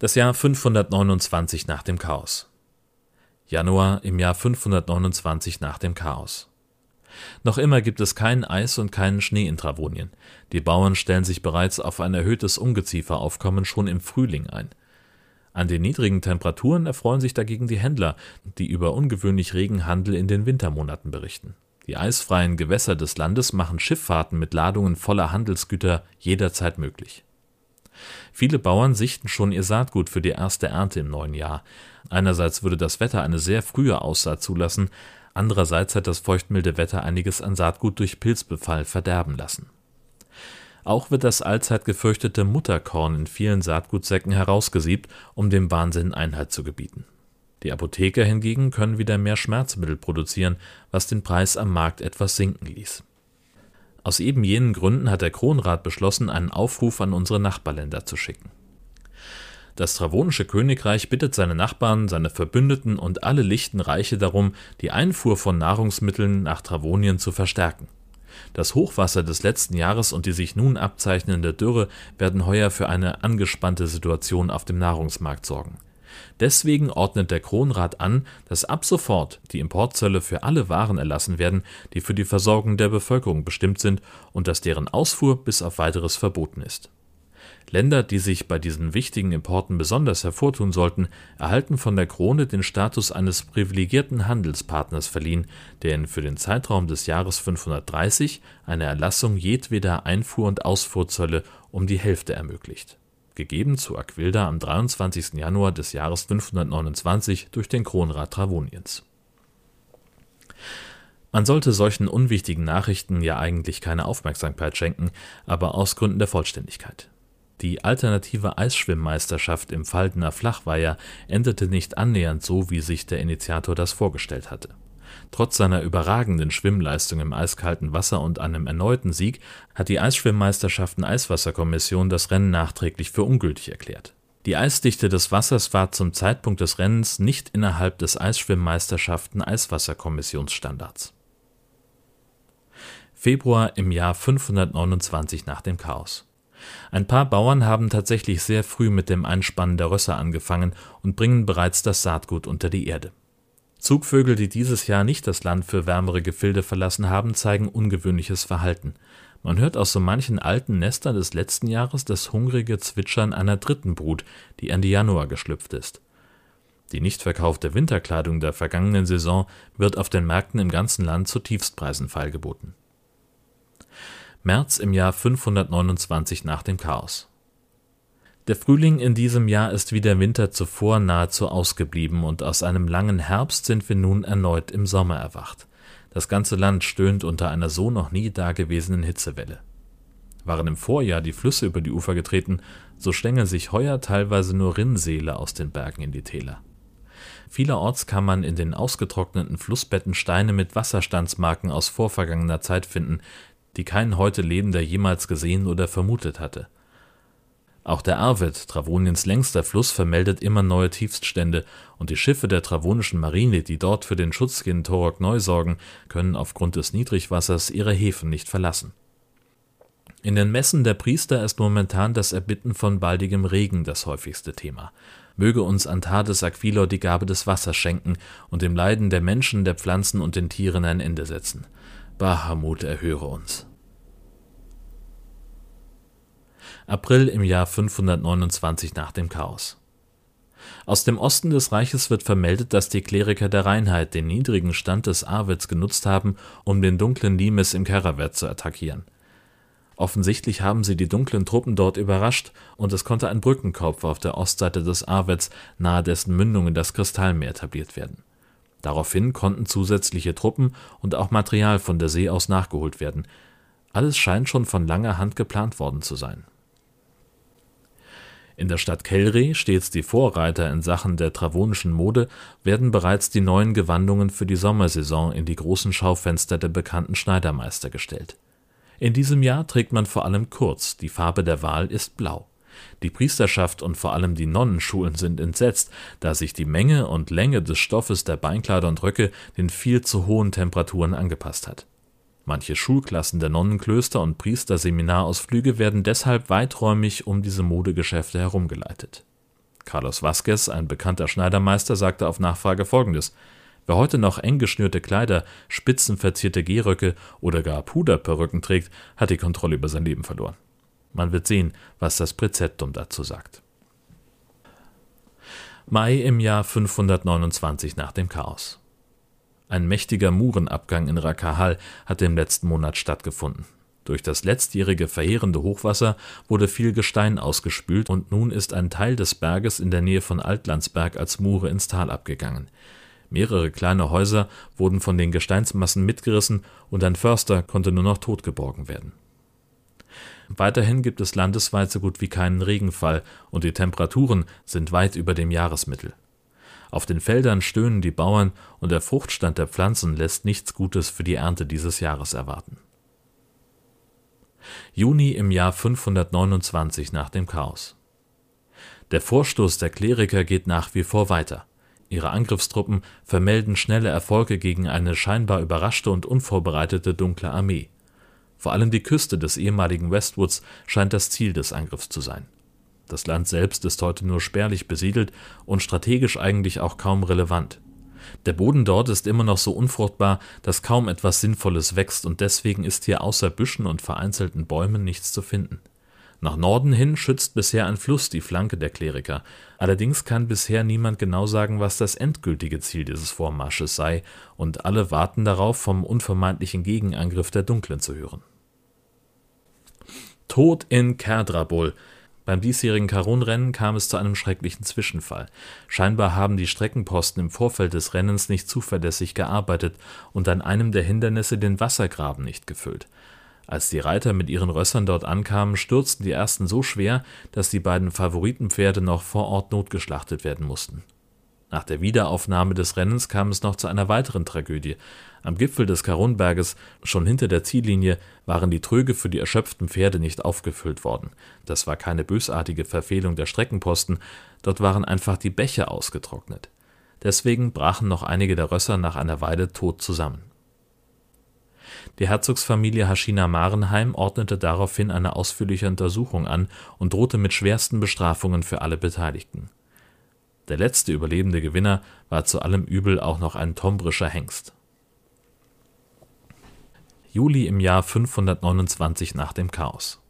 Das Jahr 529 nach dem Chaos. Januar im Jahr 529 nach dem Chaos. Noch immer gibt es kein Eis und keinen Schnee in Travonien. Die Bauern stellen sich bereits auf ein erhöhtes Ungezieferaufkommen schon im Frühling ein. An den niedrigen Temperaturen erfreuen sich dagegen die Händler, die über ungewöhnlich regen Handel in den Wintermonaten berichten. Die eisfreien Gewässer des Landes machen Schifffahrten mit Ladungen voller Handelsgüter jederzeit möglich. Viele Bauern sichten schon ihr Saatgut für die erste Ernte im neuen Jahr. Einerseits würde das Wetter eine sehr frühe Aussaat zulassen, andererseits hat das feuchtmilde Wetter einiges an Saatgut durch Pilzbefall verderben lassen. Auch wird das allzeit gefürchtete Mutterkorn in vielen Saatgutsäcken herausgesiebt, um dem Wahnsinn Einhalt zu gebieten. Die Apotheker hingegen können wieder mehr Schmerzmittel produzieren, was den Preis am Markt etwas sinken ließ. Aus eben jenen Gründen hat der Kronrat beschlossen, einen Aufruf an unsere Nachbarländer zu schicken. Das Travonische Königreich bittet seine Nachbarn, seine Verbündeten und alle lichten Reiche darum, die Einfuhr von Nahrungsmitteln nach Travonien zu verstärken. Das Hochwasser des letzten Jahres und die sich nun abzeichnende Dürre werden heuer für eine angespannte Situation auf dem Nahrungsmarkt sorgen. Deswegen ordnet der Kronrat an, dass ab sofort die Importzölle für alle Waren erlassen werden, die für die Versorgung der Bevölkerung bestimmt sind und dass deren Ausfuhr bis auf weiteres verboten ist. Länder, die sich bei diesen wichtigen Importen besonders hervortun sollten, erhalten von der Krone den Status eines privilegierten Handelspartners verliehen, der ihnen für den Zeitraum des Jahres 530 eine Erlassung jedweder Einfuhr- und Ausfuhrzölle um die Hälfte ermöglicht gegeben zu Aquilda am 23. Januar des Jahres 529 durch den Kronrat Travoniens. Man sollte solchen unwichtigen Nachrichten ja eigentlich keine Aufmerksamkeit schenken, aber aus Gründen der Vollständigkeit. Die alternative Eisschwimmmeisterschaft im Faldener Flachweiher endete nicht annähernd so, wie sich der Initiator das vorgestellt hatte. Trotz seiner überragenden Schwimmleistung im eiskalten Wasser und einem erneuten Sieg hat die Eisschwimmmeisterschaften Eiswasserkommission das Rennen nachträglich für ungültig erklärt. Die Eisdichte des Wassers war zum Zeitpunkt des Rennens nicht innerhalb des Eisschwimmmeisterschaften Eiswasserkommissionsstandards. Februar im Jahr 529 nach dem Chaos. Ein paar Bauern haben tatsächlich sehr früh mit dem Einspannen der Rösser angefangen und bringen bereits das Saatgut unter die Erde. Zugvögel, die dieses Jahr nicht das Land für wärmere Gefilde verlassen haben, zeigen ungewöhnliches Verhalten. Man hört aus so manchen alten Nestern des letzten Jahres das hungrige Zwitschern einer dritten Brut, die Ende Januar geschlüpft ist. Die nicht verkaufte Winterkleidung der vergangenen Saison wird auf den Märkten im ganzen Land zu Tiefstpreisen feilgeboten. März im Jahr 529 nach dem Chaos. Der Frühling in diesem Jahr ist wie der Winter zuvor nahezu ausgeblieben, und aus einem langen Herbst sind wir nun erneut im Sommer erwacht. Das ganze Land stöhnt unter einer so noch nie dagewesenen Hitzewelle. Waren im Vorjahr die Flüsse über die Ufer getreten, so schlängeln sich heuer teilweise nur Rinnsäle aus den Bergen in die Täler. Vielerorts kann man in den ausgetrockneten Flussbetten Steine mit Wasserstandsmarken aus vorvergangener Zeit finden, die kein heute Lebender jemals gesehen oder vermutet hatte. Auch der Arvet, Travoniens längster Fluss, vermeldet immer neue Tiefststände, und die Schiffe der Travonischen Marine, die dort für den Schutz gegen Torok neu sorgen, können aufgrund des Niedrigwassers ihre Häfen nicht verlassen. In den Messen der Priester ist momentan das Erbitten von baldigem Regen das häufigste Thema. Möge uns Antades Aquilor die Gabe des Wassers schenken und dem Leiden der Menschen, der Pflanzen und den Tieren ein Ende setzen. Bahamut erhöre uns. April im Jahr 529 nach dem Chaos. Aus dem Osten des Reiches wird vermeldet, dass die Kleriker der Reinheit den niedrigen Stand des Arwets genutzt haben, um den dunklen Limes im Karavet zu attackieren. Offensichtlich haben sie die dunklen Truppen dort überrascht, und es konnte ein Brückenkopf auf der Ostseite des Arwets nahe dessen Mündung in das Kristallmeer etabliert werden. Daraufhin konnten zusätzliche Truppen und auch Material von der See aus nachgeholt werden. Alles scheint schon von langer Hand geplant worden zu sein. In der Stadt Kelre, stets die Vorreiter in Sachen der travonischen Mode, werden bereits die neuen Gewandungen für die Sommersaison in die großen Schaufenster der bekannten Schneidermeister gestellt. In diesem Jahr trägt man vor allem kurz, die Farbe der Wahl ist blau. Die Priesterschaft und vor allem die Nonnenschulen sind entsetzt, da sich die Menge und Länge des Stoffes der Beinkleider und Röcke den viel zu hohen Temperaturen angepasst hat Manche Schulklassen der Nonnenklöster und Priesterseminarausflüge werden deshalb weiträumig um diese Modegeschäfte herumgeleitet. Carlos Vasquez, ein bekannter Schneidermeister, sagte auf Nachfrage folgendes: Wer heute noch eng geschnürte Kleider, spitzenverzierte Gehröcke oder gar Puderperücken trägt, hat die Kontrolle über sein Leben verloren. Man wird sehen, was das Präzeptum dazu sagt. Mai im Jahr 529 nach dem Chaos. Ein mächtiger Murenabgang in Rakahal hatte im letzten Monat stattgefunden. Durch das letztjährige verheerende Hochwasser wurde viel Gestein ausgespült und nun ist ein Teil des Berges in der Nähe von Altlandsberg als Mure ins Tal abgegangen. Mehrere kleine Häuser wurden von den Gesteinsmassen mitgerissen und ein Förster konnte nur noch tot geborgen werden. Weiterhin gibt es landesweit so gut wie keinen Regenfall und die Temperaturen sind weit über dem Jahresmittel. Auf den Feldern stöhnen die Bauern und der Fruchtstand der Pflanzen lässt nichts Gutes für die Ernte dieses Jahres erwarten. Juni im Jahr 529 nach dem Chaos. Der Vorstoß der Kleriker geht nach wie vor weiter. Ihre Angriffstruppen vermelden schnelle Erfolge gegen eine scheinbar überraschte und unvorbereitete dunkle Armee. Vor allem die Küste des ehemaligen Westwoods scheint das Ziel des Angriffs zu sein. Das Land selbst ist heute nur spärlich besiedelt und strategisch eigentlich auch kaum relevant. Der Boden dort ist immer noch so unfruchtbar, dass kaum etwas Sinnvolles wächst und deswegen ist hier außer Büschen und vereinzelten Bäumen nichts zu finden. Nach Norden hin schützt bisher ein Fluss die Flanke der Kleriker. Allerdings kann bisher niemand genau sagen, was das endgültige Ziel dieses Vormarsches sei, und alle warten darauf, vom unvermeidlichen Gegenangriff der Dunklen zu hören. Tod in Kerdrabol, beim diesjährigen Karun-Rennen kam es zu einem schrecklichen Zwischenfall. Scheinbar haben die Streckenposten im Vorfeld des Rennens nicht zuverlässig gearbeitet und an einem der Hindernisse den Wassergraben nicht gefüllt. Als die Reiter mit ihren Rössern dort ankamen, stürzten die ersten so schwer, dass die beiden Favoritenpferde noch vor Ort notgeschlachtet werden mussten. Nach der Wiederaufnahme des Rennens kam es noch zu einer weiteren Tragödie. Am Gipfel des Karunberges, schon hinter der Ziellinie, waren die Tröge für die erschöpften Pferde nicht aufgefüllt worden. Das war keine bösartige Verfehlung der Streckenposten, dort waren einfach die Bäche ausgetrocknet. Deswegen brachen noch einige der Rösser nach einer Weile tot zusammen. Die Herzogsfamilie Haschina-Marenheim ordnete daraufhin eine ausführliche Untersuchung an und drohte mit schwersten Bestrafungen für alle Beteiligten. Der letzte überlebende Gewinner war zu allem Übel auch noch ein tombrischer Hengst. Juli im Jahr 529 nach dem Chaos.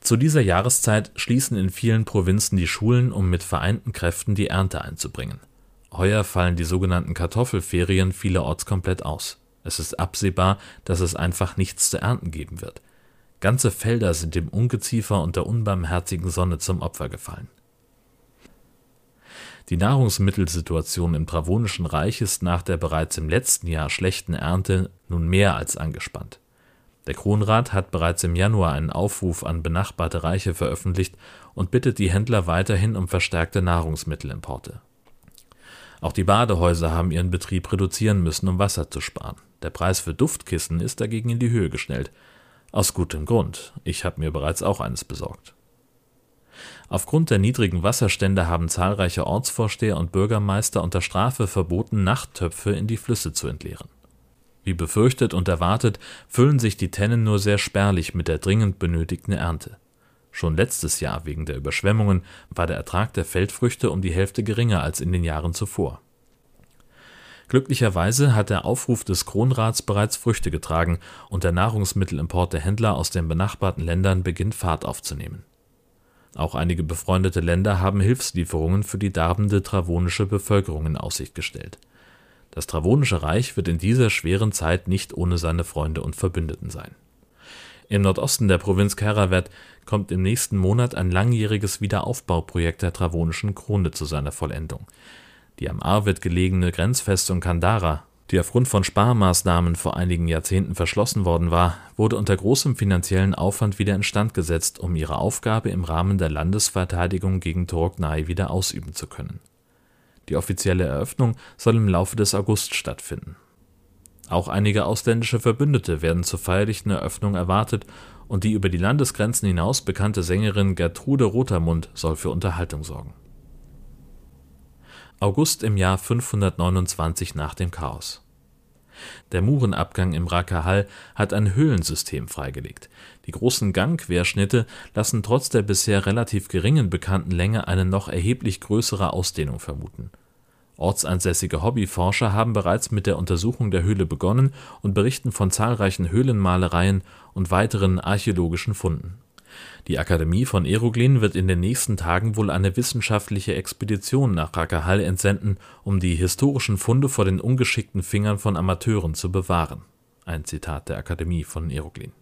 Zu dieser Jahreszeit schließen in vielen Provinzen die Schulen, um mit vereinten Kräften die Ernte einzubringen. Heuer fallen die sogenannten Kartoffelferien vielerorts komplett aus. Es ist absehbar, dass es einfach nichts zu ernten geben wird. Ganze Felder sind dem Ungeziefer und der unbarmherzigen Sonne zum Opfer gefallen. Die Nahrungsmittelsituation im Travonischen Reich ist nach der bereits im letzten Jahr schlechten Ernte nun mehr als angespannt. Der Kronrat hat bereits im Januar einen Aufruf an benachbarte Reiche veröffentlicht und bittet die Händler weiterhin um verstärkte Nahrungsmittelimporte. Auch die Badehäuser haben ihren Betrieb reduzieren müssen, um Wasser zu sparen. Der Preis für Duftkissen ist dagegen in die Höhe geschnellt. Aus gutem Grund. Ich habe mir bereits auch eines besorgt. Aufgrund der niedrigen Wasserstände haben zahlreiche Ortsvorsteher und Bürgermeister unter Strafe verboten, Nachttöpfe in die Flüsse zu entleeren. Wie befürchtet und erwartet, füllen sich die Tennen nur sehr spärlich mit der dringend benötigten Ernte. Schon letztes Jahr wegen der Überschwemmungen war der Ertrag der Feldfrüchte um die Hälfte geringer als in den Jahren zuvor. Glücklicherweise hat der Aufruf des Kronrats bereits Früchte getragen und der Nahrungsmittelimport der Händler aus den benachbarten Ländern beginnt Fahrt aufzunehmen. Auch einige befreundete Länder haben Hilfslieferungen für die darbende travonische Bevölkerung in Aussicht gestellt. Das Travonische Reich wird in dieser schweren Zeit nicht ohne seine Freunde und Verbündeten sein. Im Nordosten der Provinz Keravet kommt im nächsten Monat ein langjähriges Wiederaufbauprojekt der Travonischen Krone zu seiner Vollendung. Die am Arvid gelegene Grenzfestung Kandara die aufgrund von Sparmaßnahmen vor einigen Jahrzehnten verschlossen worden war, wurde unter großem finanziellen Aufwand wieder instand gesetzt, um ihre Aufgabe im Rahmen der Landesverteidigung gegen Turknai wieder ausüben zu können. Die offizielle Eröffnung soll im Laufe des August stattfinden. Auch einige ausländische Verbündete werden zur feierlichen Eröffnung erwartet und die über die Landesgrenzen hinaus bekannte Sängerin Gertrude Rotermund soll für Unterhaltung sorgen August im Jahr 529 nach dem Chaos. Der Murenabgang im Rackerhall hat ein Höhlensystem freigelegt. Die großen Gangquerschnitte lassen trotz der bisher relativ geringen bekannten Länge eine noch erheblich größere Ausdehnung vermuten. Ortsansässige Hobbyforscher haben bereits mit der Untersuchung der Höhle begonnen und berichten von zahlreichen Höhlenmalereien und weiteren archäologischen Funden. Die Akademie von Eruglin wird in den nächsten Tagen wohl eine wissenschaftliche Expedition nach Rackerhall entsenden, um die historischen Funde vor den ungeschickten Fingern von Amateuren zu bewahren. “– Zitat der Akademie von Eruglin